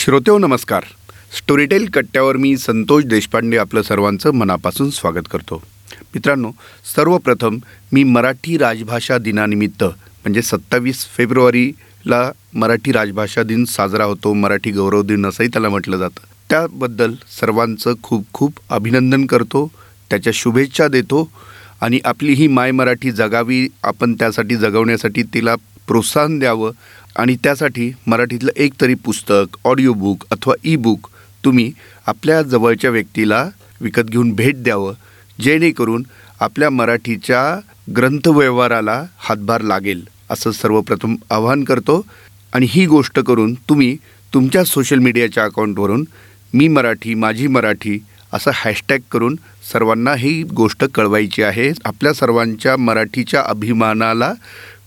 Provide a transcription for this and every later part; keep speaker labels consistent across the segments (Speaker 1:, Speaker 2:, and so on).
Speaker 1: श्रोतेव नमस्कार. स्टोरीटेल कट्ट्यावर मी संतोष देशपांडे आपलं सर्वांचं मनापासून स्वागत करतो. मित्रांनो सर्वप्रथम मी मराठी राजभाषा दिनानिमित्त म्हणजे सत्तावीस फेब्रुवारीला मराठी राजभाषा दिन साजरा होतो मराठी गौरव दिन असंही त्याला म्हटलं जातं. त्याबद्दल सर्वांचं खूप खूप अभिनंदन करतो त्याच्या शुभेच्छा देतो आणि आपली ही माय मराठी जगावी आपण त्यासाठी जगवण्यासाठी तिला प्रोत्साहन द्यावं आणि त्यासाठी मराठीतलं एक तरी पुस्तक ऑडिओ बुक अथवा ई बुक तुम्ही आपल्या जवळच्या व्यक्तीला विकत घेऊन भेट द्यावं जेणेकरून आपल्या मराठीच्या ग्रंथव्यवहाराला हातभार लागेल असं सर्वप्रथम आवाहन करतो. आणि ही गोष्ट करून तुम्ही तुमच्या सोशल मीडियाच्या अकाउंटवरून मी मराठी माझी मराठी असं हॅशटॅग करून सर्वांना ही गोष्ट कळवायची आहे. आपल्या सर्वांच्या मराठीच्या अभिमानाला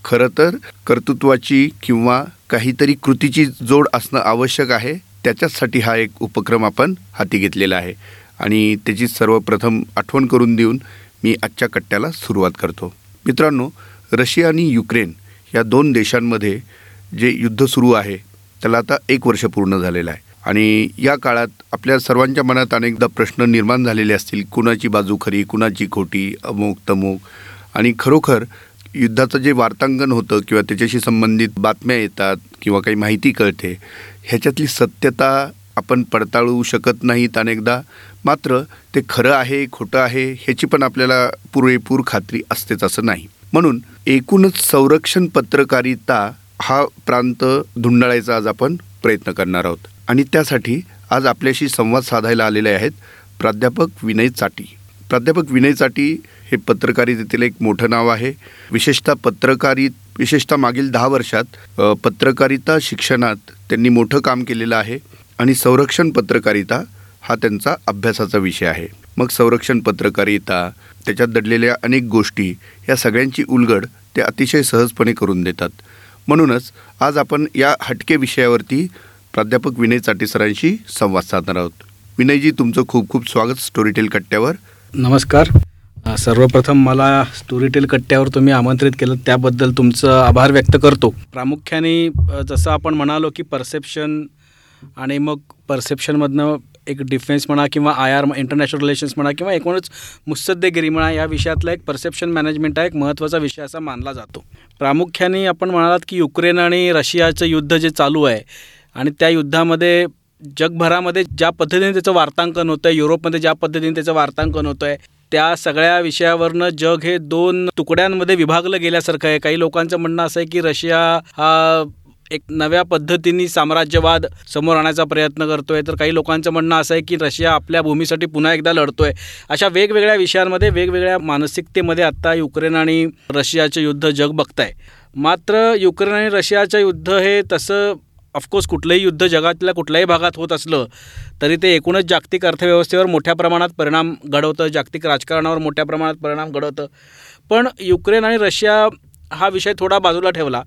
Speaker 1: खरं तर कर्तृत्वाची किंवा काहीतरी कृतीची जोड असणं आवश्यक आहे. त्याच्याचसाठी हा एक उपक्रम आपण हाती घेतलेला आहे. आणि त्याची सर्वप्रथम आठवण करून देऊन मी आजच्या कट्ट्याला सुरुवात करतो. मित्रांनो रशिया आणि युक्रेन या दोन देशांमध्ये जे युद्ध सुरू आहे त्याला आता एक वर्ष पूर्ण झालेलं आहे. आणि या काळात आपल्या सर्वांच्या मनात अनेकदा प्रश्न निर्माण झालेले असतील कुणाची बाजू खरी कुणाची खोटी अमुक तमुक आणि खरोखर युद्धाचं जे वार्तांकन होतं किंवा त्याच्याशी संबंधित बातम्या येतात किंवा काही माहिती कळते ह्याच्यातली सत्यता आपण पडताळू शकत नाहीत अनेकदा. मात्र ते खरं आहे खोटं आहे ह्याची पण आपल्याला पुरेपूर खात्री असतेच असं नाही. म्हणून एकूणच संरक्षण पत्रकारिता हा प्रांत धुंडाळायचा आज आपण प्रयत्न करणार आहोत. आणि त्यासाठी आज आपल्याशी संवाद साधायला आलेले आहेत प्राध्यापक विनय चाटी. प्राध्यापक विनय चाटी हे पत्रकारितेतील एक मोठं नाव आहे. विशेषतः पत्रकारित विशेषतः मागील दहा वर्षात पत्रकारिता शिक्षणात त्यांनी मोठं काम केलेलं आहे आणि संरक्षण पत्रकारिता हा त्यांचा अभ्यासाचा विषय आहे. मग संरक्षण पत्रकारिता त्याच्यात दडलेल्या अनेक गोष्टी या सगळ्यांची उलगड ते अतिशय सहजपणे करून देतात. म्हणूनच आज आपण या हटके विषयावरती प्राध्यापक विनय चाटे सरांशी संवाद साधणार आहोत. विनयजी तुमचं खूप खूप स्वागत स्टोरीटेल कट्ट्यावर.
Speaker 2: नमस्कार. सर्वप्रथम मला स्टोरीटेल कट्ट्यावर तुम्ही आमंत्रित केलं त्याबद्दल तुमचं आभार व्यक्त करतो. प्रामुख्याने जसं आपण म्हणालो की परसेप्शन आणि मग परसेप्शनमधनं एक डिफेन्स म्हणा किंवा आय आर इंटरनॅशनल रिलेशन्स म्हणा किंवा एकूणच मुत्सद्देगिरी म्हणा या विषयातला एक परसेप्शन मॅनेजमेंट हा एक महत्त्वाचा विषय असा मानला जातो. प्रामुख्याने आपण म्हणालात की युक्रेन आणि रशियाचं युद्ध जे चालू आहे आणि त्या युद्धामध्ये जगभरामध्ये ज्या पद्धतीने त्याचं वार्तांकन होतं आहे युरोपमध्ये ज्या पद्धतीने त्याचं वार्तांकन होतं आहे त्या सगळ्या विषयावरनं जग हे दोन तुकड्यांमध्ये विभागलं गेल्यासारखं आहे. काही लोकांचं म्हणणं असं आहे की रशिया हा एक नव्या पद्धतीने साम्राज्यवाद समोर आणायचा प्रयत्न करतोय. तर काही लोकांचं म्हणणं असं आहे की रशिया आपल्या भूमीसाठी पुन्हा एकदा लढतोय. अशा वेगवेगळ्या विषयांमध्ये वेगवेगळ्या मानसिकतेमध्ये आत्ता युक्रेन आणि रशियाचं युद्ध जग बघताय. मात्र युक्रेन आणि रशियाचं युद्ध हे तसं ऑफकोर्स कुठलंही युद्ध जगातल्या कुठल्याही भागात होत असलं तरी ते एकूणच जागतिक अर्थव्यवस्थेवर मोठ्या प्रमाणात परिणाम घडवतं जागतिक राजकारणावर मोठ्या प्रमाणात परिणाम घडवतं. पण युक्रेन आणि रशिया हा विषय थोडा बाजूला ठेवला.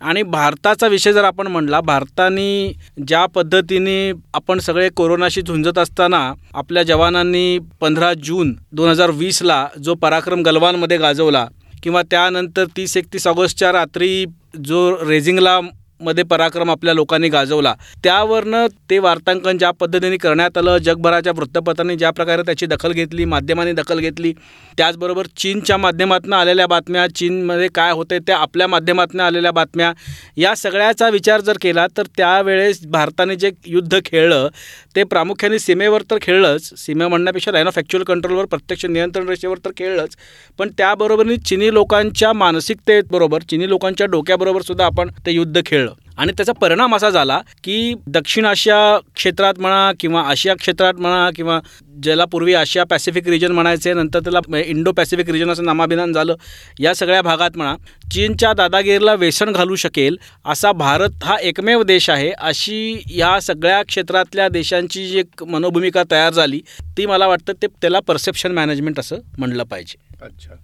Speaker 2: आणि भारताचा विषय जर आपण म्हणला भारताने ज्या पद्धतीने आपण सगळे कोरोनाशी झुंजत असताना आपल्या जवानांनी पंधरा जून दोन हजार वीसला जो पराक्रम गलवानमध्ये गाजवला किंवा त्यानंतर तीस एकतीस ऑगस्टच्या रात्री जो रेझिंगला मध्ये पराक्रम आपल्या लोकांनी गाजवला. त्यावरनं ते वार्तांकन ज्या पद्धतीने करण्यात आलं जगभराच्या वृत्तपत्रांनी ज्या प्रकारे त्याची दखल घेतली माध्यमांनी दखल घेतली त्याचबरोबर चीनच्या माध्यमातून आलेल्या बातम्या चीनमध्ये काय होते त्या आपल्या माध्यमातून आलेल्या बातम्या या सगळ्याचा विचार जर केला तर त्यावेळेस भारताने जे युद्ध खेळलं ते प्रामुख्याने सीमेवर तर खेळलंच. सीमे म्हणण्यापेक्षा लाईन ऑफ ॲक्च्युअल कंट्रोलवर प्रत्यक्ष नियंत्रण रेषेवर तर खेळलंच. पण त्याबरोबरीने चिनी लोकांच्या मानसिकतेबरोबर चिनी लोकांच्या डोक्याबरोबर सुद्धा आपण ते युद्ध खेळलं. आणि त्याचा परिणाम असा झाला की दक्षिण आशिया क्षेत्रात म्हणा किंवा आशिया क्षेत्रात म्हणा किंवा ज्याला पूर्वी आशिया पॅसिफिक रिजन म्हणायचे नंतर त्याला इंडो पॅसिफिक रिजन असं नामाभिमान झालं या सगळ्या भागात म्हणा चीनच्या दादागिरीला वेसण घालू शकेल असा भारत हा एकमेव देश आहे अशी या सगळ्या क्षेत्रातल्या देशांची जी मनोभूमिका तयार झाली ती मला वाटतं ते त्याला परसेप्शन मॅनेजमेंट असं म्हणलं पाहिजे.
Speaker 1: अच्छा.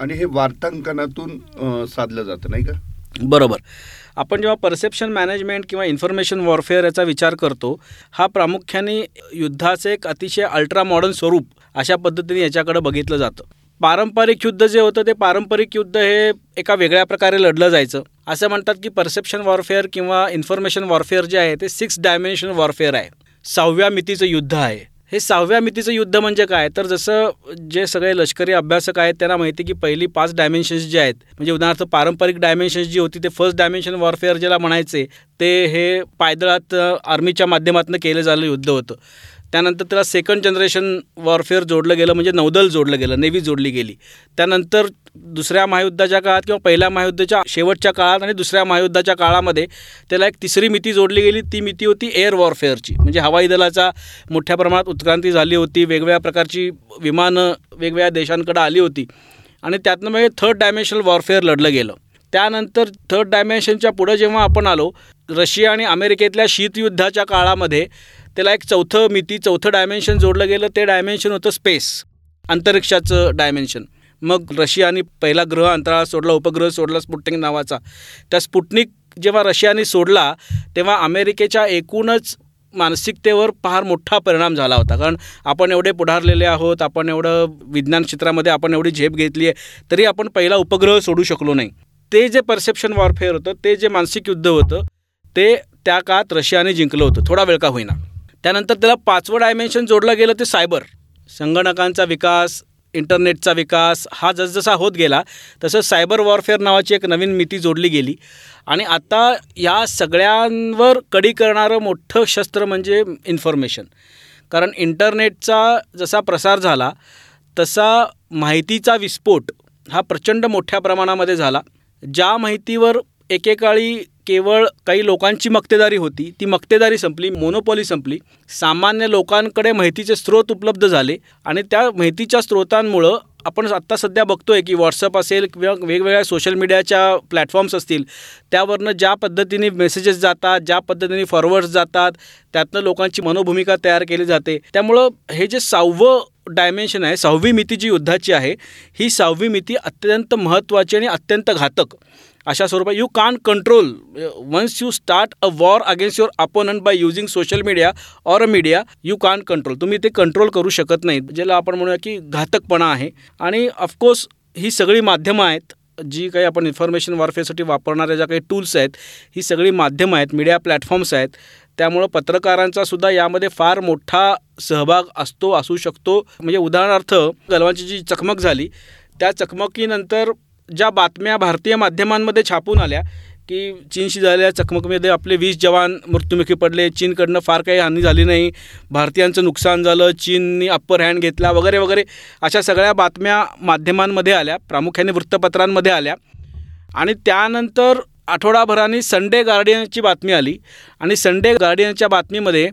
Speaker 1: आणि हे वार्तांकनातून साधलं जातं नाही का?
Speaker 2: बरोबर. आपण जेव्हा परसेप्शन मॅनेजमेंट किंवा इन्फॉर्मेशन वॉरफेअर याचा विचार करतो हा प्रामुख्याने युद्धाचे एक अतिशय अल्ट्रा मॉडर्न स्वरूप अशा पद्धतीने याच्याकडे बघितलं जातं. पारंपरिक युद्ध जे होतं ते पारंपरिक युद्ध हे एका वेगळ्या प्रकारे लढलं जायचं. असं म्हणतात की परसेप्शन वॉरफेअर किंवा इन्फॉर्मेशन वॉरफेअर जे आहे ते सिक्स डायमेन्शन वॉरफेअर आहे. सहाव्या मितीचं युद्ध आहे. हे सहाव्या मितीचं युद्ध म्हणजे काय? तर जसं जे सगळे लष्करी अभ्यासक आहेत त्यांना माहिती की पहिली पाच डायमेन्शन्स जे आहेत म्हणजे उदाहरणार्थ पारंपरिक डायमेन्शन्स जी होती ते फर्स्ट डायमेन्शन वॉरफेअर ज्याला म्हणायचे ते हे पायदळात आर्मीच्या माध्यमातून केलं झालं युद्ध होतं. त्यानंतर त्याला सेकंड जनरेशन वॉरफेअर जोडलं गेलं म्हणजे नौदल जोडलं गेलं नेव्ही जोडली गेली. त्यानंतर दुसऱ्या महायुद्धाच्या काळात किंवा पहिल्या महायुद्धाच्या शेवटच्या काळात आणि दुसऱ्या महायुद्धाच्या काळामध्ये त्याला एक तिसरी मिती जोडली गेली. ती मिती होती एअर वॉरफेअरची म्हणजे हवाई दलाचा मोठ्या प्रमाणात उत्क्रांती झाली होती वेगवेगळ्या प्रकारची विमानं वेगवेगळ्या देशांकडे आली होती. आणि त्यातनं म्हणजे थर्ड डायमेन्शनल वॉरफेअर लढलं गेलं. त्यानंतर थर्ड डायमेन्शनच्या पुढं जेव्हा आपण आलो रशिया आणि अमेरिकेतल्या शीतयुद्धाच्या काळामध्ये त्याला एक चौथं मिती चौथं डायमेन्शन जोडलं गेलं. ते डायमेन्शन होतं स्पेस अंतरिक्षाचं डायमेन्शन मग रशियाने पहिला ग्रह अंतराळात सोडला उपग्रह सोडला स्पुटनिक नावाचा. त्या स्पुटनिक जेव्हा रशियाने सोडला तेव्हा अमेरिकेच्या एकूणच मानसिकतेवर फार मोठा परिणाम झाला होता. कारण आपण एवढे पुढारलेले आहोत आपण एवढं विज्ञान क्षेत्रामध्ये आपण एवढी झेप घेतली आहे तरी आपण पहिला उपग्रह सोडू शकलो नाही. ते जे परसेप्शन वॉरफेअर होतं ते जे मानसिक युद्ध होतं ते त्या काळात रशियाने जिंकलं होतं. थोडा वेळ का होईना. त्यानंतर त्याला पाचवं डायमेन्शन जोडलं गेलं ते सायबर संगणकांचा विकास इंटरनेटचा विकास हा जसजसा होत गेला तसं सायबर वॉरफेअर नावाची एक नवीन मिती जोडली गेली. आणि आता या सगळ्यांवर कडी करणारं मोठं शस्त्र म्हणजे इन्फॉर्मेशन कारण इंटरनेटचा जसा प्रसार झाला तसा माहितीचा विस्फोट हा प्रचंड मोठ्या प्रमाणामध्ये झाला. ज्या माहितीवर एकेकाळी केवळ काही लोकांची मक्तेदारी होती ती मक्तेदारी संपली मोनोपॉली संपली. सामान्य लोकांकडे माहितीचे स्रोत उपलब्ध झाले आणि त्या माहितीच्या स्रोतांमुळं आपण आत्ता सध्या बघतोय की व्हॉट्सअप असेल किंवा वेगवेगळ्या सोशल मीडियाच्या प्लॅटफॉर्म्स असतील त्यावरनं ज्या पद्धतीने मेसेजेस जातात ज्या पद्धतीने फॉरवर्ड्स जातात त्यातनं लोकांची मनोभूमिका तयार केली जाते. त्यामुळं हे जे सहावं डायमेन्शन आहे सहावी मिती जी युद्धाची आहे ही सहावी मिती अत्यंत महत्त्वाची आणि अत्यंत घातक. अशा स्वरूपात you can control once you start a war against your opponent by using social media or a media you can control तुम्ही ते कंट्रोल करू शकत नाही ज्याला आपण म्हणूया की घातकपणा आहे. आणि ऑफकोर्स ही सगळी माध्यमं आहेत जी काही आपण इन्फॉर्मेशन वॉरफेअरसाठी वापरणाऱ्या ज्या काही टूल्स आहेत ही सगळी माध्यमं आहेत मीडिया प्लॅटफॉर्म्स आहेत. त्यामुळं पत्रकारांचा सुद्धा यामध्ये फार मोठा सहभाग असतो असू शकतो. म्हणजे उदाहरणार्थ गलवांची जी चकमक झाली त्या चकमकीनंतर ज्या बातम्या भारतीय माध्यमांमध्ये छापून आल्या की चीनशी झालेल्या चकमकीमध्ये आपले वीस जवान मृत्युमुखी पडले. चीनकडनं फार काही हानी झाली नाही. भारतीयांचं नुकसान झालं. चीननी अप्पर हँड घेतला वगैरे वगैरे अशा सगळ्या बातम्या माध्यमांमध्ये आल्या. प्रामुख्याने वृत्तपत्रांमध्ये आल्या. आणि त्यानंतर आठवडाभराने संडे गार्डियनची बातमी आली. आणि संडे गार्डियनच्या बातमीमध्ये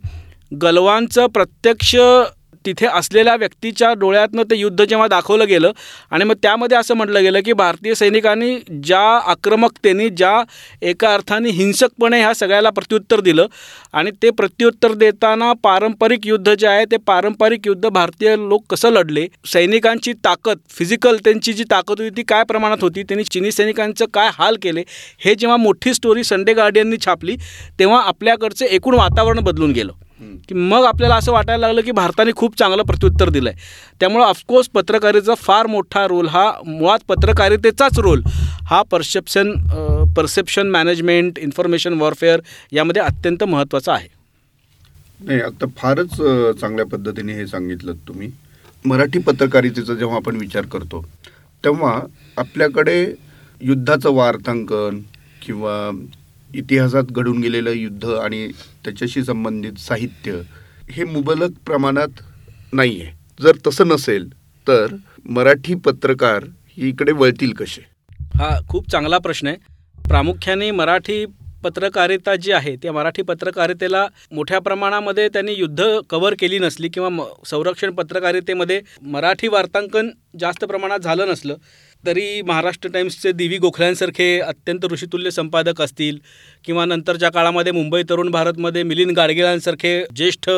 Speaker 2: गलवानचं प्रत्यक्ष तिथे असलेल्या व्यक्तीच्या डोळ्यातनं ते युद्ध जेव्हा दाखवलं गेलं आणि मग त्यामध्ये असं म्हटलं गेलं की भारतीय सैनिकांनी ज्या आक्रमकतेने ज्या एका अर्थाने हिंसकपणे ह्या सगळ्याला प्रत्युत्तर दिलं आणि ते प्रत्युत्तर देताना पारंपरिक युद्ध जे आहे ते पारंपरिक युद्ध भारतीय लोक कसं लढले? सैनिकांची ताकद फिजिकल त्यांची जी ताकद होती ती काय प्रमाणात होती? त्यांनी चिनी सैनिकांचं काय हाल केले? हे जेव्हा मोठी स्टोरी संडे गार्डियननी छापली तेव्हा आपल्याकडचं एकूण वातावरण बदलून गेलं. की मग आपल्याला असं वाटायला लागलं की भारताने खूप चांगलं प्रत्युत्तर दिलं आहे त्यामुळं ऑफकोर्स पत्रकारितेचा फार मोठा रोल हा मुळात पत्रकारितेचाच रोल हा perception perception management information warfare यामध्ये अत्यंत महत्त्वाचा आहे.
Speaker 1: नाही आता फारच चांगल्या पद्धतीने हे सांगितलं तुम्ही. मराठी पत्रकारितेचा जेव्हा आपण विचार करतो तेव्हा आपल्याकडे युद्धाचं वार्तांकन किंवा इतिहासात घडून गेलेलं युद्ध आणि त्याच्याशी संबंधित साहित्य हे मुबलक प्रमाणात नाही आहे जर तसं नसेल तर मराठी पत्रकार ही इकडे वळतील कसे?
Speaker 2: हा खूप चांगला प्रश्न आहे. प्रामुख्याने मराठी पत्रकारिता जी आहे त्या मराठी पत्रकारितेला मोठ्या प्रमाणामध्ये त्यांनी युद्ध कव्हर केली नसली किंवा म संरक्षण पत्रकारितेमध्ये मराठी वार्तांकन जास्त प्रमाणात झालं नसलं तरी महाराष्ट्र टाइम्सचे दिवी गोखल्यांसारखे अत्यंत ऋषितुल्य संपादक असतील किंवा नंतरच्या काळामध्ये मुंबई तरुण भारतमध्ये मिलिंद गाडगिळांसारखे ज्येष्ठ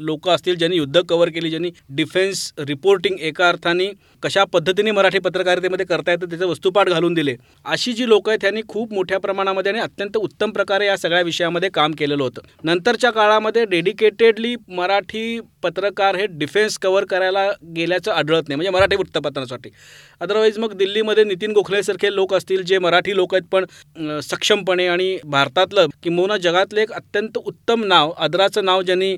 Speaker 2: लोक असतील ज्यांनी युद्ध कव्हर केली ज्यांनी डिफेन्स रिपोर्टिंग एका अर्थाने कशा पद्धतीने मराठी पत्रकारितेमध्ये करता येतं त्याचं वस्तुपाठ घालून दिले. अशी जी लोकं आहेत त्यांनी खूप मोठ्या प्रमाणामध्ये आणि अत्यंत उत्तम प्रकारे या सगळ्या विषयामध्ये काम केलेलं होतं. नंतरच्या काळामध्ये डेडिकेटेडली मराठी पत्रकार हे डिफेन्स कव्हर करायला गेल्याचं आढळत नाही. म्हणजे मराठी वृत्तपत्रासाठी. अदरवाईज मग दिल्लीमध्ये नितीन गोखलेसारखे लोक असतील जे मराठी लोक आहेत पण सक्षमपणे आणि भारतातलं किंबहुना जगातलं एक अत्यंत उत्तम नाव आदराचं नाव ज्यांनी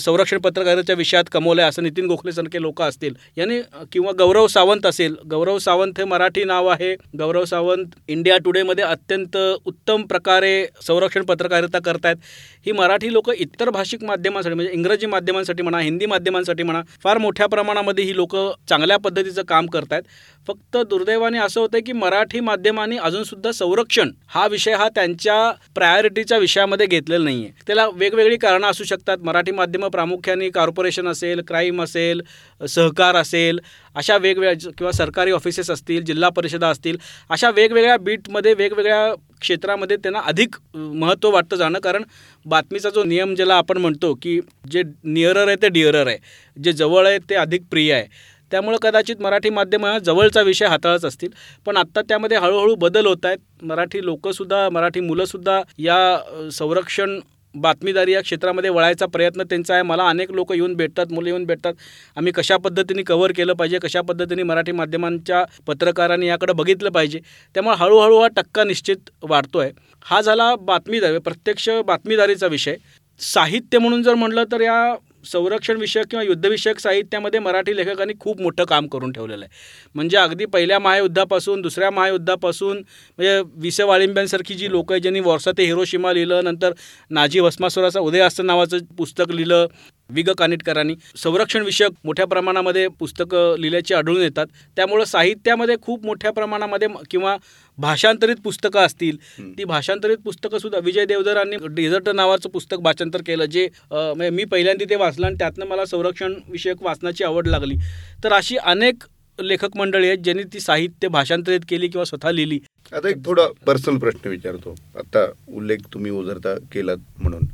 Speaker 2: संरक्षण पत्रकारितेच्या विषयात कमवलं आहे असं नितीन गोखलेसारखे लोक असतील. यांनी किंवा गौरव सावंत असेल गौरव सावंत हे मराठी नाव आहे. गौरव सावंत इंडिया टुडेमध्ये अत्यंत उत्तम प्रकारे संरक्षण पत्रकारिता करतायत. ही मराठी लोक इतर भाषिक माध्यमांसाठी म्हणजे इंग्रजी माध्यमांसाठी म्हणा हिंदी माध्यमांसाठी म्हणा फार मोठ्या प्रमाणामध्ये ही लोक चांगल्या पद्धतीचं काम करतायत. फक्त दुर्दैवाने असं होतं की मराठी माध्यमांनी अजूनसुद्धा संरक्षण हा विषय हा त्यांच्या प्रायोरिटीच्या विषयामध्ये घेतलेला नाही आहे त्याला वेगवेगळी कारणं असू शकतात. मराठी माध्यमं प्रामुख्याने कॉर्पोरेशन असेल क्राईम असेल सहकार असेल अशा वेगवेगळ्या किंवा सरकारी ऑफिसेस असतील जिल्हा परिषदा असतील अशा वेगवेगळ्या बीटमध्ये वेगवेगळ्या क्षेत्रामध्ये त्यांना अधिक महत्त्व वाटतं जाणं. कारण बातमीचा जो नियम ज्याला आपण म्हणतो की जे नियरर आहे ते डिअरर आहे. जे जवळ आहे ते अधिक प्रिय आहे. त्यामुळं कदाचित मराठी माध्यम जवळचा विषय हाताळत असतील. पण आत्ता त्यामध्ये हळूहळू बदल होत आहेत. मराठी लोकंसुद्धा मराठी मुलंसुद्धा या संरक्षण बातमीदारी या क्षेत्रामध्ये वळायचा प्रयत्न त्यांचा आहे. मला अनेक लोक येऊन भेटतात मुलं येऊन भेटतात. आम्ही कशा पद्धतीने कव्हर केलं पाहिजे कशा पद्धतीने मराठी माध्यमांच्या पत्रकारांनी याकडे बघितलं पाहिजे त्यामुळे हळूहळू हा टक्का निश्चित वाढतो आहे हा झाला बातमीदारी प्रत्यक्ष बातमीदारीचा विषय. साहित्य म्हणून जर म्हणलं तर या संरक्षणविषयक किंवा युद्धविषयक साहित्यामध्ये मराठी लेखकांनी खूप मोठं काम करून ठेवलेलं आहे. म्हणजे अगदी पहिल्या महायुद्धापासून दुसऱ्या महायुद्धापासून म्हणजे विसे वाळिंब्यांसारखी जी लोकं आहेत ज्यांनी वॉर्सा ते हिरोशिमा लिहिलं नंतर नाजी भस्मासुराचा उदयास्त नावाचं पुस्तक लिहिलं विग कानिटकरांनी. संरक्षण विषयक मोठ्या प्रमाणामध्ये पुस्तकं लिहिल्याची आढळून येतात. त्यामुळं साहित्यामध्ये खूप मोठ्या प्रमाणामध्ये किंवा भाषांतरित पुस्तकं असतील. ती भाषांतरित पुस्तकं सुद्धा विजय देवधरांनी डेझर्ट नावाचं पुस्तक भाषांतर केलं जे म्हणजे मी पहिल्यांदा ते वाचलं आणि त्यातनं मला संरक्षण विषयक वाचनाची आवड लागली. तर अशी अनेक लेखक मंडळी आहेत ज्यांनी ती साहित्य भाषांतरित केली किंवा स्वतः लिहिली.
Speaker 1: आता एक थोडा पर्सनल प्रश्न विचारतो. आता उल्लेख तुम्ही ओझरता केलात म्हणून.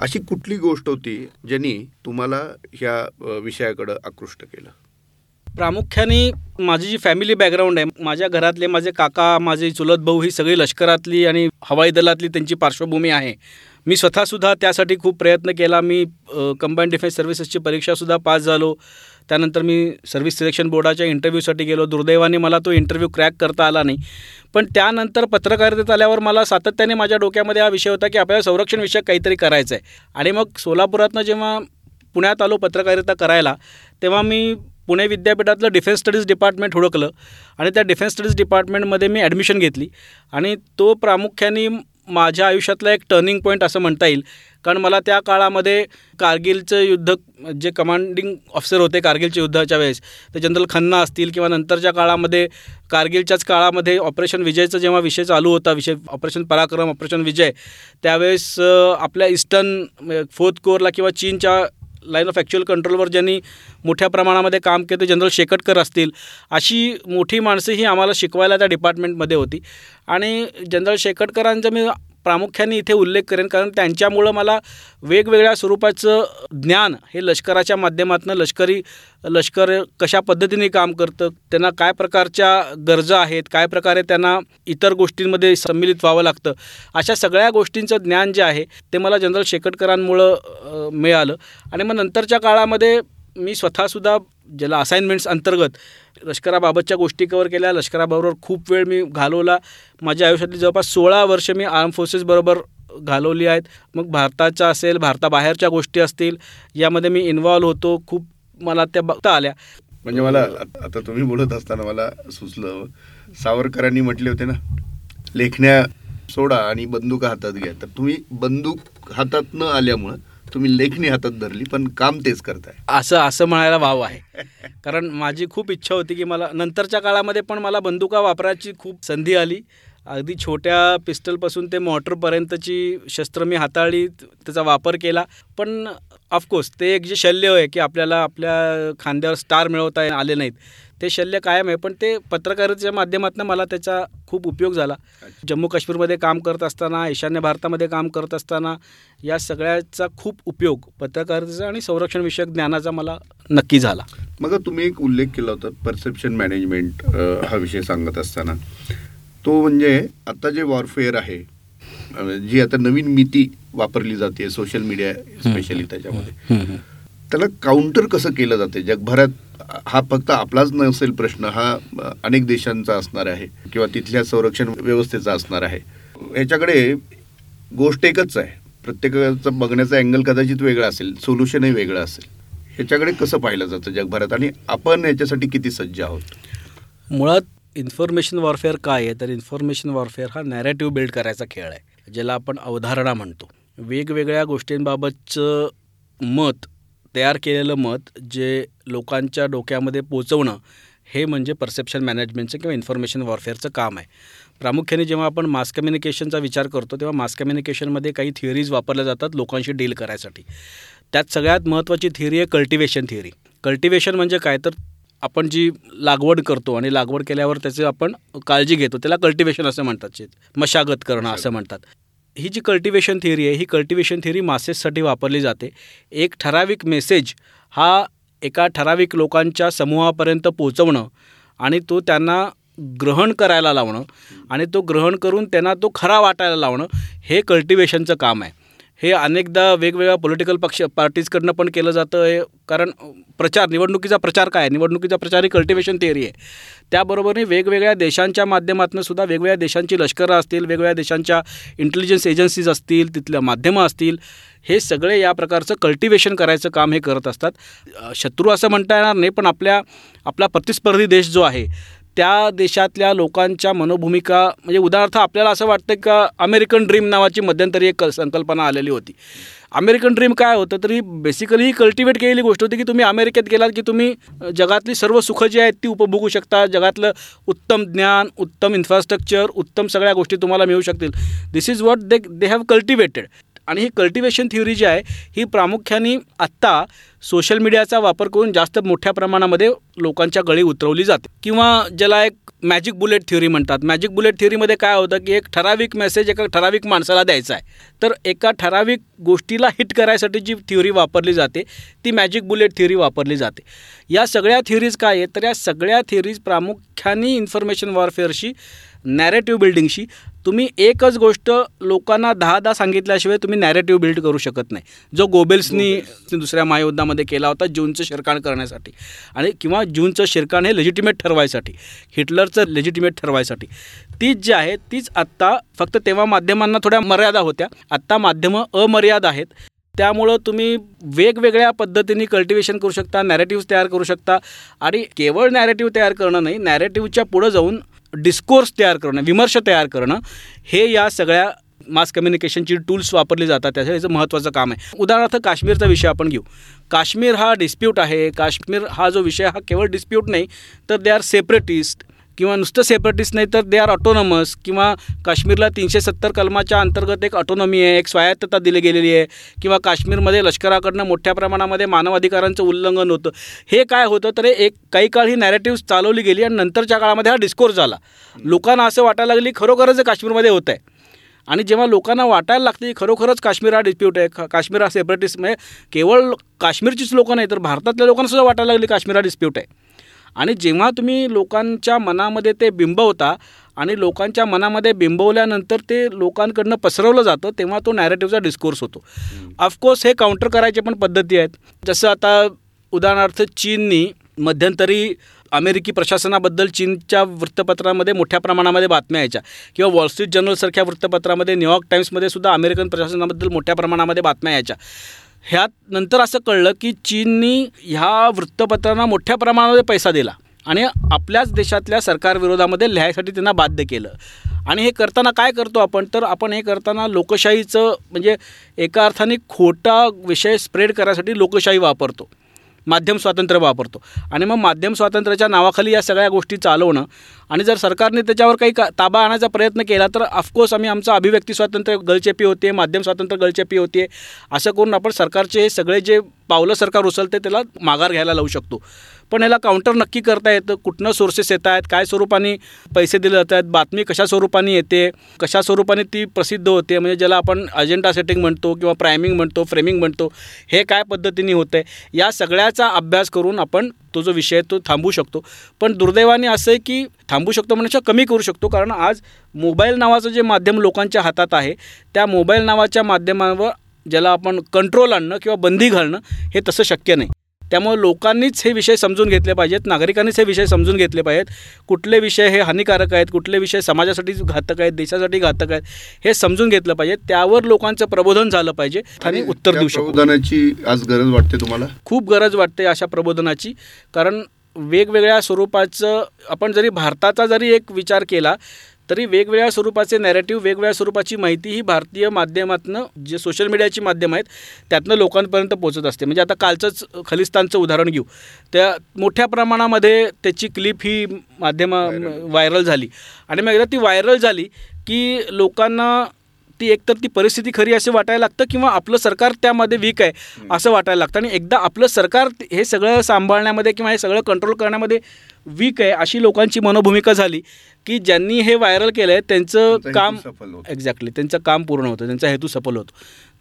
Speaker 1: अशी कुठली गोष्ट होती ज्यांनी तुम्हाला ह्या विषयाकडं आकृष्ट केलं?
Speaker 2: प्रामुख्याने माझी जी फॅमिली बॅकग्राऊंड आहे माझ्या घरातले माझे काका माझे चुलत भाऊ ही सगळी लष्करातली आणि हवाई दलातली त्यांची पार्श्वभूमी आहे. मी स्वतःसुद्धा त्यासाठी खूप प्रयत्न केला. मी कंबाईंड डिफेन्स सर्व्हिसेसची परीक्षासुद्धा पास झालो. त्यानंतर मी सर्व्हिस सिलेक्शन बोर्डाच्या इंटरव्ह्यूसाठी गेलो. दुर्दैवाने मला तो इंटरव्ह्यू क्रॅक करता आला नाही. पण त्यानंतर पत्रकारितेत आल्यावर मला सातत्याने माझ्या डोक्यामध्ये हा विषय होता की आपल्याला संरक्षण विषयक काहीतरी करायचं आहे आणि मग सोलापुरातनं जेव्हा पुण्यात आलो पत्रकारिता करायला तेव्हा मी पुणे विद्यापीठातलं डिफेन्स स्टडीज डिपार्टमेंट हुडकलं आणि त्या डिफेन्स स्टडीज डिपार्टमेंटमध्ये मी ॲडमिशन घेतली. आणि तो प्रामुख्याने माझ्या आयुष्यातला एक टर्निंग पॉईंट असं म्हणता येईल. कारण मला त्या काळामध्ये कारगिलचं युद्ध जे कमांडिंग ऑफिसर होते कारगिलच्या युद्धाच्या वेळेस ते जनरल खन्ना असतील किंवा नंतरच्या काळामध्ये कारगिलच्याच काळामध्ये ऑपरेशन विजयचा जेव्हा विषय चालू होता विषय ऑपरेशन पराक्रम ऑपरेशन विजय त्यावेळेस आपल्या ईस्टर्न फोर्थ कोरला किंवा चीनच्या लाईन ऑफ ॲक्च्युअल कंट्रोलवर ज्यांनी मोठ्या प्रमाणामध्ये काम केलं जनरल शेकटकर असतील. अशी मोठी माणसं ही आम्हाला शिकवायला त्या डिपार्टमेंटमध्ये होती. आणि जनरल शेकटकरांचं मी प्रामुख्याने इथे उल्लेख करेन कारण त्यांच्यामुळं मला वेगवेगळ्या स्वरूपाचं ज्ञान हे लष्कराच्या माध्यमातून लष्करी लष्कर कशा पद्धतीने काम करतं त्यांना काय प्रकारच्या गरजा आहेत काय प्रकारे त्यांना इतर गोष्टींमध्ये सम्मिलित व्हावं लागतं अशा सगळ्या गोष्टींचं ज्ञान जे आहे ते मला जनरल शेकटकरांमुळं मिळालं. आणि मग नंतरच्या काळामध्ये मी स्वतःसुद्धा ज्याला असाइनमेंट्स अंतर्गत लष्कराबाबतच्या गोष्टी कवर केल्या. लष्कराबरोबर खूप वेळ मी घालवला. माझ्या आयुष्यातली जवळपास सोळा वर्ष मी आर्म फोर्सेसबरोबर घालवली आहेत. मग भारताच्या असेल भारताबाहेरच्या गोष्टी असतील यामध्ये मी इन्व्हॉल्व होतो. खूप मला त्या बघता आल्या.
Speaker 1: म्हणजे मला आता तुम्ही बोलत असताना मला सुचलं. सावरकरांनी म्हटले होते ना लेखण्या सोडा आणि बंदूक हातात घ्या. तर तुम्ही बंदूक हातात न आल्यामुळं तुम्ही लेखणी हातात धरली पण काम तेच करताय.
Speaker 2: असं असं म्हणायला वाव आहे. कारण माझी खूप इच्छा होती की मला नंतरच्या काळामध्ये पण मला बंदुका वापरायची खूप संधी आली. अगदी छोट्या पिस्टलपासून ते मोटरपर्यंतची शस्त्र मी हाताळली त्याचा वापर केला. पण ऑफकोर्स ते एक जे शल्य आहे की आपल्याला आपल्या खांद्यावर स्टार मिळवता आले नाहीत. ते शल्य कायम आहे पण ते पत्रकारितेच्या माध्यमातून मला त्याचा खूप उपयोग झाला. जम्मू काश्मीरमध्ये काम करत असताना ईशान्य भारतामध्ये काम करत असताना या सगळ्याचा खूप उपयोग पत्रकारितेचा आणि संरक्षण विषयक ज्ञानाचा मला नक्की झाला.
Speaker 1: मग तुम्ही एक उल्लेख केला होता परसेप्शन मॅनेजमेंट हा विषय सांगत असताना. तो म्हणजे आता जे वॉरफेअर आहे जी आता नवीन मिती वापरली जाते सोशल मीडिया स्पेशली त्याच्यामध्ये. त्याला काउंटर कसं केलं जाते? जगभरात हा फक्त आपलाच नसेल प्रश्न हा अनेक देशांचा असणार आहे किंवा तिथल्या संरक्षण व्यवस्थेचा असणार आहे. ह्याच्याकडे गोष्ट एकच आहे. प्रत्येकाचं बघण्याचा अँगल कदाचित वेगळा असेल सोल्युशनही वेगळं असेल. ह्याच्याकडे कसं पाहिलं जातं जगभरात? आणि आपण याच्यासाठी किती सज्ज आहोत?
Speaker 2: मुळात इन्फॉर्मेशन वॉरफेअर काय आहे? तर इन्फॉर्मेशन वॉरफेअर हा नॅरेटिव्ह बिल्ड करायचा खेळ आहे ज्याला आपण अवधारणा म्हणतो. वेगवेगळ्या गोष्टींबाबतचं मत तयार केलेलं मत जे लोकांच्या डोक्यामध्ये पोचवणं हे म्हणजे परसेप्शन मॅनेजमेंटचं किंवा इन्फॉर्मेशन वॉरफेअरचं काम आहे. प्रामुख्याने जेव्हा आपण मास कम्युनिकेशनचा विचार करतो तेव्हा मास कम्युनिकेशनमध्ये काही थिअरीज वापरल्या जातात लोकांशी डील करायसाठी. त्यात सगळ्यात महत्त्वाची थिअरी आहे कल्टिवेशन थिअरी कल्टिवेशन म्हणजे काय? तर आपण जी लागवड करतो आणि लागवड केल्यावर त्याची आपण काळजी घेतो त्याला कल्टिवेशन असं म्हणतात. शेत मशागत करणं असं म्हणतात. ही जी कल्टिवेशन थिअरी आहे ही कल्टिवेशन थिअरी मासेससाठी वापरली जाते. एक ठराविक मेसेज हा एका ठराविक लोकांच्या समूहापर्यंत पोचवणं आणि तो त्यांना ग्रहण करायला लावणं आणि तो ग्रहण करून त्यांना तो खरा वाटायला लावणं हे कल्टिवेशनचं काम आहे. हे अनेकदा वेगवेगळ्या पॉलिटिकल पक्ष पार्टीजकडनं पण केलं जातं हे कारण प्रचार निवडणुकीचा प्रचार काय आहे? निवडणुकीचा प्रचार ही कल्टिवेशन थिअरी आहे. त्याबरोबरही वेगवेगळ्या देशांच्या माध्यमातून सुद्धा वेगवेगळ्या देशांची लष्करं असतील वेगवेगळ्या देशांच्या इंटेलिजन्स एजन्सीज असतील तिथल्या माध्यमं असतील हे सगळे या प्रकारचं कल्टिवेशन करायचं काम हे करत असतात. शत्रू असं म्हणता येणार नाही पण आपल्या आपला प्रतिस्पर्धी देश जो आहे त्या देशातल्या लोकांच्या मनोभूमिका म्हणजे उदाहरणार्थ आपल्याला असं वाटतं का अमेरिकन ड्रीम नावाची मध्यंतरी एक संकल्पना आलेली होती. अमेरिकन ड्रीम काय होतं? तरी बेसिकली ही कल्टिवेट केलेली गोष्ट होती की तुम्ही अमेरिकेत गेलात की तुम्ही जगातली सर्व सुखं जी आहेत ती उपभोगू शकता. जगातलं उत्तम ज्ञान उत्तम इन्फ्रास्ट्रक्चर उत्तम सगळ्या गोष्टी तुम्हाला मिळू शकतील. This is what they they have cultivated आणि ही कल्टिवेशन थिअरी जी आहे ही प्रामुख्याने आत्ता सोशल मीडियाचा वापर करून जास्त मोठ्या प्रमाणामध्ये लोकांच्या गळी उतरवली जाते. किंवा ज्याला एक मॅजिक बुलेट थिअरी म्हणतात. मॅजिक बुलेट थिअरीमध्ये काय होतं की एक ठराविक मेसेज एका ठराविक माणसाला द्यायचा आहे. तर एका ठराविक गोष्टीला हिट करायसाठी जी थिअरी वापरली जाते ती मॅजिक बुलेट थिअरी वापरली जाते. या सगळ्या थिअरीज काय आहेत? तर या सगळ्या थिअरीज प्रामुख्याने इन्फॉर्मेशन वॉरफेअरशी नॅरेटिव्ह बिल्डिंगशी तुम्ही एकच गोष्ट लोकांना दहा दहा सांगितल्याशिवाय तुम्ही नॅरेटिव्ह बिल्ड करू शकत नाही. जो गोबेल्सनी दुसऱ्या महायुद्धामध्ये केला होता जूनचं शिरकाण करण्यासाठी आणि किंवा जूनचं शिरकाण हे लेजिटिमेट ठरवायसाठी हिटलरचं लेजिटिमेट ठरवायसाठी. तीच जी आहे तीच आत्ता फक्त तेव्हा माध्यमांना थोड्या मर्यादा होत्या. आत्ता माध्यमं अमर्याद आहेत. त्यामुळं तुम्ही वेगवेगळ्या पद्धतीने कल्टिवेशन करू शकता नॅरेटिव्ह तयार करू शकता आणि केवळ नॅरेटिव्ह तयार करणं नाही नॅरेटिव्हच्या पुढं जाऊन डिस्कोर्स तयार करणं विमर्श तयार करणं हे या सगळ्या मास कम्युनिकेशनची टूल्स वापरली जातात. त्याचं महत्त्वाचं काम आहे. उदाहरणार्थ काश्मीरचा विषय आपण घेऊ. काश्मीर हा डिस्प्यूट आहे. काश्मीर हा जो विषय हा केवळ डिस्प्यूट नाही तर दे आर सेपरेटिस्ट किंवा नुसतं सेपरेटिस्ट नाही तर दे आर ऑटोनॉमस किंवा काश्मीरला तीनशे सत्तर कलमाच्या अंतर्गत एक ऑटोनॉमी आहे एक स्वायत्तता दिली गेलेली आहे. किंवा काश्मीरमध्ये लष्कराकडनं मोठ्या प्रमाणामध्ये मानवाधिकारांचं उल्लंघन होतं. हे काय होतं तर एक काही काळ ही नॅरेटिव्ह चालवली गेली आणि नंतरच्या काळामध्ये हा डिस्कोर्स झाला. लोकांना असं वाटायला लागली खरोखरच काश्मीरमध्ये होतं आहे. आणि जेव्हा लोकांना वाटायला लागते की खरोखरच काश्मीर हा डिस्प्यूट आहे का- काश्मीर हा सेपरेटिस्ट म्हणजे केवळ काश्मीरचीच लोकं नाही तर भारतातल्या लोकांना सुद्धा वाटायला लागली काश्मीर हा डिस्प्यूट आहे. आणि जेव्हा तुम्ही लोकांच्या मनामध्ये ते बिंबवता आणि लोकांच्या मनामध्ये बिंबवल्यानंतर ते लोकांकडनं पसरवलं जातं तेव्हा तो नॅरेटिव्हचा डिस्कोर्स होतो. ऑफकोर्स हे काउंटर करायचे पण पद्धती आहेत. जसं आता उदाहरणार्थ चीननी मध्यंतरी अमेरिकी प्रशासनाबद्दल चीनच्या वृत्तपत्रामध्ये मोठ्या प्रमाणामध्ये बातम्या यायच्या. किंवा वॉल स्ट्रीट जर्नलसारख्या वृत्तपत्रामध्ये न्यूयॉर्क टाइम्समध्ये सुद्धा अमेरिकन प्रशासनाबद्दल मोठ्या प्रमाणामध्ये बातम्या यायच्या. ह्यात नंतर असं कळलं की चीननी ह्या वृत्तपत्रांना मोठ्या प्रमाणामध्ये पैसा दिला आणि आपल्याच देशातल्या सरकारविरोधामध्ये लिहायसाठी त्यांना बाध्य केलं. आणि हे करताना काय करतो आपण? तर आपण हे करताना लोकशाहीचं म्हणजे एका अर्थाने खोटा विषय स्प्रेड करायसाठी लोकशाही वापरतो. माध्यम स्वातंत्र्य वापरतो. आणि मग माध्यम स्वातंत्र्याच्या नावाखाली या सगळ्या गोष्टी चालवणं आणि जर सरकारने त्याच्यावर काही का ताबा आणायचा प्रयत्न केला तर ऑफकोर्स आम्ही आमचं अभिव्यक्ती स्वातंत्र्य गळचेपी होते माध्यम स्वातंत्र्य गळचेपी होते असं करून आपण सरकारचे हे सगळे जे पावलं सरकार उचलते त्याला माघार घ्यायला लावू शकतो. पण याला काउंटर नक्की करता येतं. कुठनं सोर्सेस येत आहेत काय स्वरूपाने पैसे दिले जात आहेत बातमी कशा स्वरूपाने येते कशा स्वरूपाने ती प्रसिद्ध होते म्हणजे ज्याला आपण अजेंडा सेटिंग म्हणतो किंवा प्रायमिंग म्हणतो फ्रेमिंग म्हणतो हे काय पद्धतीने होतं आहे या सगळ्याचा अभ्यास करून आपण तो जो विषय आहे तो थांबू शकतो. पण दुर्दैवाने असं आहे की थांबू शकतो म्हणण्याच्या कमी करू शकतो. कारण आज मोबाईल नावाचं जे माध्यम लोकांच्या हातात आहे त्या मोबाईल नावाच्या माध्यमावर ज्याला आपण कंट्रोल आणणं किंवा बंदी घालणं हे तसं शक्य नाही. त्यामुळे लोकांनीच हे विषय समजून घेतले पाहिजेत नागरिकांनीच हे विषय समजून घेतले पाहिजेत. कुठले विषय हे हानिकारक आहेत कुठले विषय समाजासाठी घातक आहेत देशासाठी घातक आहेत हे समजून घेतलं पाहिजे त्यावर लोकांचं प्रबोधन झालं पाहिजे आणि उत्तर देऊ शकतो
Speaker 1: प्रबोधनाची आज गरज वाटते तुम्हाला?
Speaker 2: खूप गरज वाटते अशा प्रबोधनाची. कारण वेगवेगळ्या स्वरूपाचं आपण जरी भारताचा जरी एक विचार केला तरी वेगवेगळ्या स्वरूपाचे नॅरेटिव्ह वेगवेगळ्या स्वरूपाची माहिती ही भारतीय माध्यमातनं जे सोशल मीडियाची माध्यम आहेत त्यातनं लोकांपर्यंत पोहोचत असते. म्हणजे आता कालचंच खलिस्तानचं उदाहरण घेऊ. त्या मोठ्या प्रमाणामध्ये त्याची क्लिप ही माध्यम व्हायरल झाली. आणि मग एकदा ती व्हायरल झाली की लोकांना ती एकतर ती परिस्थिती खरी असे वाटायला लागतं किंवा आपलं सरकार त्यामध्ये वीक आहे असं वाटायला लागतं. आणि एकदा आपलं सरकार हे सगळं सांभाळण्यामध्ये किंवा हे सगळं कंट्रोल करण्यामध्ये वीक आहे अशी लोकांची मनोभूमिका झाली की ज्यांनी हे व्हायरल केलं आहे त्यांचं काम
Speaker 1: सफल होतो.
Speaker 2: एक्झॅक्टली त्यांचं काम पूर्ण होतं त्यांचा हेतू सफल होतो.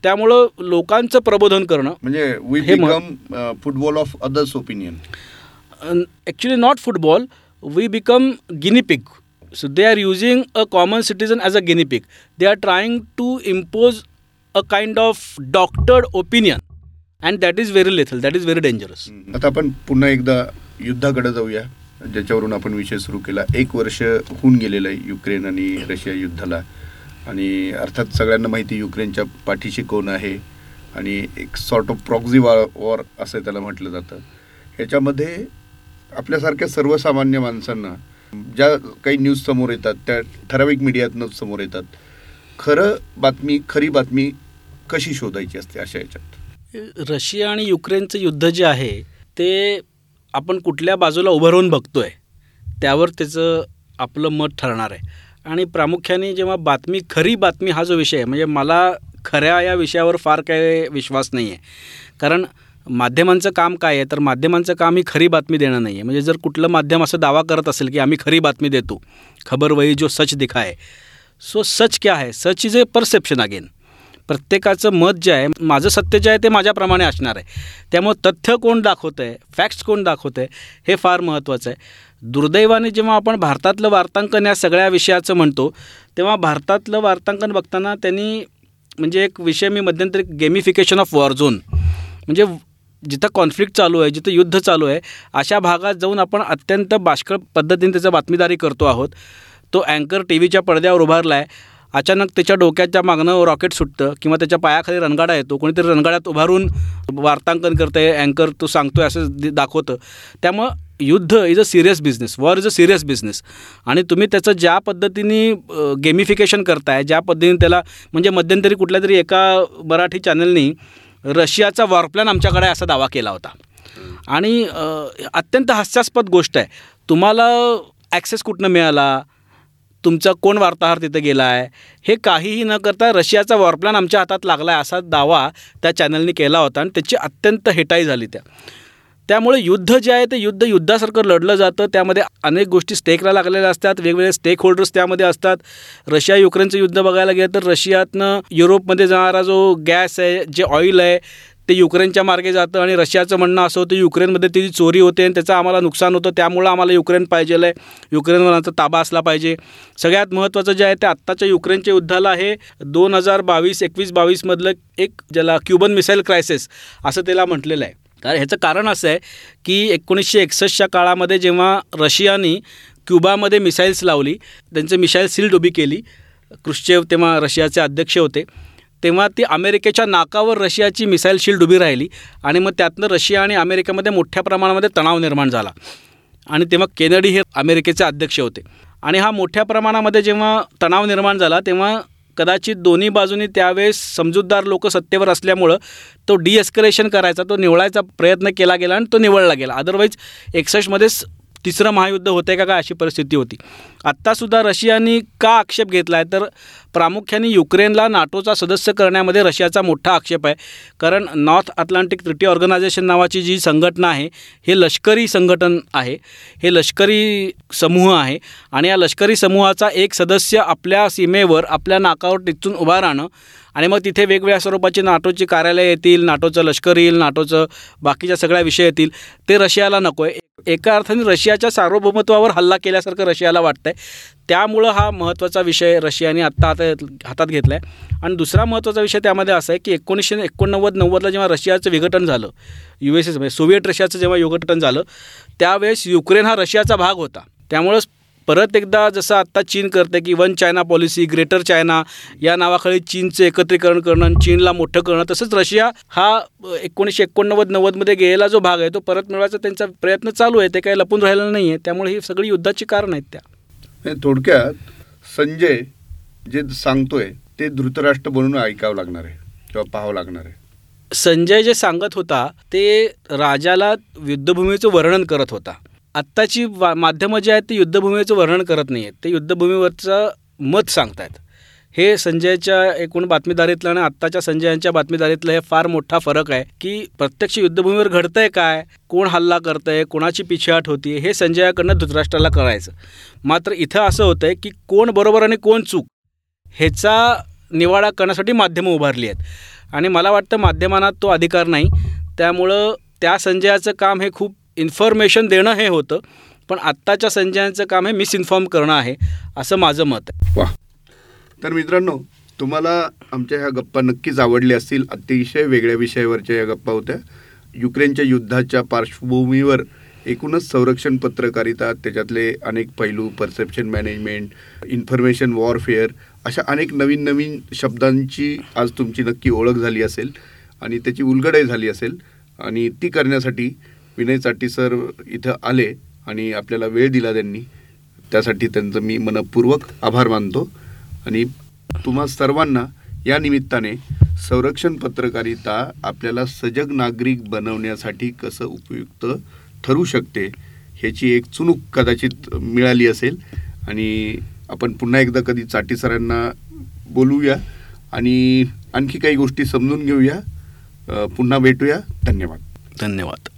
Speaker 2: त्यामुळं लोकांचं प्रबोधन करणं
Speaker 1: म्हणजे वी
Speaker 2: हे
Speaker 1: football of others opinion
Speaker 2: actually not football we become so they are using a common citizen as a guinea pig they are trying to impose a kind of doctored opinion and that is very lethal that is very dangerous
Speaker 1: आता आपण पुन्हा एकदा युद्धाकडे जाऊया. ज्याच्यावरून आपण विषय सुरू केला. एक वर्ष होऊन गेलेलं आहे युक्रेन आणि रशिया युद्धाला. आणि अर्थात सगळ्यांना माहिती युक्रेनच्या पाठीशी कोण आहे. आणि एक sort of proxy war war असं त्याला म्हटलं जातं. ह्याच्यामध्ये आपल्यासारख्या सर्वसामान्य माणसांना ज्या काही न्यूज समोर येतात त्या ठराविक मीडियातनंच समोर येतात खरं बातमी खरी बातमी कशी शोधायची असते अशा याच्यात?
Speaker 2: रशिया आणि युक्रेनचं युद्ध जे आहे ते आपण कुठल्या बाजूला उभं राहून बघतोय त्यावर त्याचं आपलं मत ठरणार आहे. आणि प्रामुख्याने जेव्हा बातमी खरी बातमी हा जो विषय आहे म्हणजे मला खऱ्या या विषयावर फार काही विश्वास नाही आहे कारण माध्यमांचं काम काय आहे? तर माध्यमांचं काम ही खरी बातमी देणं नाही आहे म्हणजे जर कुठलं माध्यम असं दावा करत असेल की आम्ही खरी बातमी देतो खबर वही जो सच दिखाय सो सच क्या आहे सच इज ए परसेप्शन अगेन प्रत्येकाचं मत जे आहे माझं सत्य जे आहे ते माझ्याप्रमाणे असणार आहे. त्यामुळं तथ्य कोण दाखवतं आहे फॅक्ट्स कोण दाखवतं आहे हे फार महत्त्वाचं आहे. दुर्दैवाने जेव्हा आपण भारतातलं वार्तांकन या सगळ्या विषयाचं म्हणतो तेव्हा भारतातलं वार्तांकन बघताना त्यांनी म्हणजे एक विषय मी मध्यंतरी गेमिफिकेशन ऑफ वॉर झोन म्हणजे जिथं कॉन्फ्लिक्ट चालू आहे जिथं युद्ध चालू आहे अशा भागात जाऊन आपण अत्यंत बाष्कळ पद्धतीने त्याचं बातमीदारी करतो आहोत. तो अँकर टी व्हीच्या पडद्यावर उभारला आहे अचानक त्याच्या डोक्याच्या मागणं रॉकेट सुटतं किंवा त्याच्या पायाखाली रणगाडा येतो. कोणीतरी रणगाड्यात उभारून वार्तांकन करतं आहे अँकर तो सांगतो आहे असं दाखवतं. त्यामुळं युद्ध is a serious business war is a serious business आणि तुम्ही त्याचं ज्या पद्धतीने गेमिफिकेशन करताय ज्या पद्धतीने त्याला म्हणजे मध्यंतरी कुठल्या तरी एका मराठी चॅनलनी रशियाचा वॉरप्लॅन आमच्याकडे असा दावा केला होता. आणि अत्यंत हास्यास्पद गोष्ट आहे. तुम्हाला ॲक्सेस कुठनं मिळाला? तुमचा कोण वार्ताहर तिथं गेला आहे हे काहीही न करता रशियाचा वॉरप्लॅन आमच्या हातात लागला आहे असा दावा त्या चॅनलनी केला होता आणि त्याची अत्यंत हेटाई झाली त्या. त्यामुळे युद्ध जे आहे ते युद्ध युद्धासारखं लढलं जातं. त्यामध्ये अनेक गोष्टी स्टेकला लागलेल्या असतात. वेगवेगळे स्टेक होल्डर्स त्यामध्ये असतात. रशिया युक्रेनचं युद्ध बघायला गेलं तर रशियातनं युरोपमध्ये जाणारा जो गॅस आहे जे ऑइल आहे ते युक्रेनच्या मार्गे जातं आणि रशियाचं म्हणणं असं होतं युक्रेनमध्ये ती चोरी होते आणि त्याचं आम्हाला नुकसान होतं. त्यामुळं आम्हाला युक्रेन पाहिजे आहे युक्रेनवरचा ताबा असला पाहिजे. सगळ्यात महत्त्वाचं जे आहे ते आत्ताच्या युक्रेनच्या युद्धाला हे दोन हजार बावीस एकवीस बावीसमधलं एक ज्याला क्युबन मिसाईल क्रायसिस असं त्याला म्हटलेलं आहे. कारण ह्याचं कारण असं आहे की एकोणीसशे एकसष्टच्या काळामध्ये जेव्हा रशियानी क्युबामध्ये मिसाईल्स लावली त्यांचे मिसाईल सील्ड उभी केली क्रुश्चेव तेव्हा रशियाचे अध्यक्ष होते तेव्हा ती अमेरिकेच्या नाकावर रशियाची मिसाईल शील्ड उभी राहिली आणि मग त्यातनं रशिया आणि अमेरिकेमध्ये मोठ्या प्रमाणामध्ये तणाव निर्माण झाला. आणि तेव्हा केनडी हे अमेरिकेचे अध्यक्ष होते. आणि हा मोठ्या प्रमाणामध्ये जेव्हा तणाव निर्माण झाला तेव्हा कदाचित दोन्ही बाजूनी त्यावेळेस समजूतदार लोक सत्तेवर असल्यामुळं तो डिएस्कलेशन करायचा तो निवळायचा प्रयत्न केला गेला आणि तो निवळला गेला. अदरवाईज एकसष्टमध्येच तिसरं महायुद्ध होतंय का काय अशी परिस्थिती होती. आत्तासुद्धा रशियाने का आक्षेप घेतला आहे तर प्रामुख्याने युक्रेनला नाटोचा सदस्य करण्यामध्ये रशियाचा मोठा आक्षेप आहे. कारण नॉर्थ अटलांटिक त्रिटी ऑर्गनायझेशन नावाची जी संघटना आहे हे लष्करी संघटन आहे. हे लष्करी समूह आहे आणि या लष्करी समूहाचा एक सदस्य आपल्या सीमेवर आपल्या नाकावर टिचून उभा राहणं आणि मग तिथे वेगवेगळ्या स्वरूपाची नाटोची कार्यालय येतील नाटोचं लष्कर येईल नाटोचं बाकीच्या सगळ्या विषय येतील. ते रशियाला नको आहे एका अर्थाने रशियाच्या सार्वभौमत्वावर हल्ला केल्यासारखं रशियाला वाटतं आहे त्यामुळं हा महत्त्वाचा विषय रशियाने आत्ता हातात हातात घेतला आहे आणि दुसरा महत्त्वाचा विषय त्यामध्ये असा आहे की एकोणीसशे एकोणनव्वद नव्वदला जेव्हा रशियाचं विघटन झालं यू एस एस म्हणजे सोव्हिएट रशियाचं जेव्हा विघटन झालं त्यावेळेस युक्रेन हा रशियाचा भाग होता. त्यामुळंच परत एकदा जसं आत्ता चीन करते की one China policy greater China या नावाखाली चीनचं एकत्रीकरण करणं आणि चीनला मोठं करणं तसंच रशिया हा एकोणीसशे एकोणनव्वद नव्वदमध्ये गेलेला जो भाग आहे तो परत मिळवायचा त्यांचा प्रयत्न चालू आहे ते काही लपून राहिलेलं नाही आहे. त्यामुळे ही सगळी युद्धाची कारण आहेत त्या.
Speaker 1: थोडक्यात संजय जे सांगतोय ते धृतराष्ट्र बनून ऐकावं लागणार आहे किंवा पाहावं लागणार आहे.
Speaker 2: संजय जे सांगत होता ते राजाला युद्धभूमीचं वर्णन करत होता. आत्ताची वा माध्यमं जे आहेत ते युद्धभूमीचं वर्णन करत नाही आहेत. ते युद्धभूमीवरचं मत सांगतायत. हे संजयच्या एकूण बातमीदारीतलं आणि आत्ताच्या संजयांच्या बातमीदारीतलं हे फार मोठा फरक आहे की प्रत्यक्ष युद्धभूमीवर घडतंय काय कोण हल्ला करतंय कोणाची पिछेहाट होती हे संजयाकडनं धृतराष्ट्राला करायचं मात्र इथं असं होतं आहे की कोण बरोबर आणि कोण चूक ह्याचा निवाडा करण्यासाठी माध्यमं उभारली आहेत. आणि मला वाटतं माध्यमांना तो अधिकार नाही. त्यामुळं त्या संजयाचं काम हे खूप इन्फॉर्मेशन देणं हे होतं पण आत्ताच्या संजयांचं काम हे मिसइन्फॉर्म करणं आहे असं माझं मत आहे.
Speaker 1: वा तर मित्रांनो तुम्हाला आमच्या ह्या गप्पा नक्कीच आवडल्या असतील अतिशय वेगळ्या विषयावरच्या या गप्पा होत्या. युक्रेनच्या युद्धाच्या पार्श्वभूमीवर एकूणच संरक्षण पत्रकारिता त्याच्यातले अनेक पैलू परसेप्शन मॅनेजमेंट इन्फॉर्मेशन वॉरफेअर अशा अनेक नवीन नवीन शब्दांची आज तुमची नक्की ओळख झाली असेल आणि त्याची उलगडही झाली असेल. आणि ती करण्यासाठी विनय चाटी सर इथं आले आणि आपल्याला वेळ दिला त्यांनी. त्यासाठी त्यांचं मी मनपूर्वक आभार मानतो. आणि तुम्हा सर्वांना या निमित्ताने संरक्षण पत्रकारिता आपल्याला सजग नागरिक बनवण्यासाठी कसं उपयुक्त ठरू शकते ह्याची एक चुणूक कदाचित मिळाली असेल. आणि आपण पुन्हा एकदा कधी चाटी सरांना बोलूया आणि आणखी काही गोष्टी समजून घेऊया. पुन्हा भेटूया. धन्यवाद.
Speaker 2: धन्यवाद.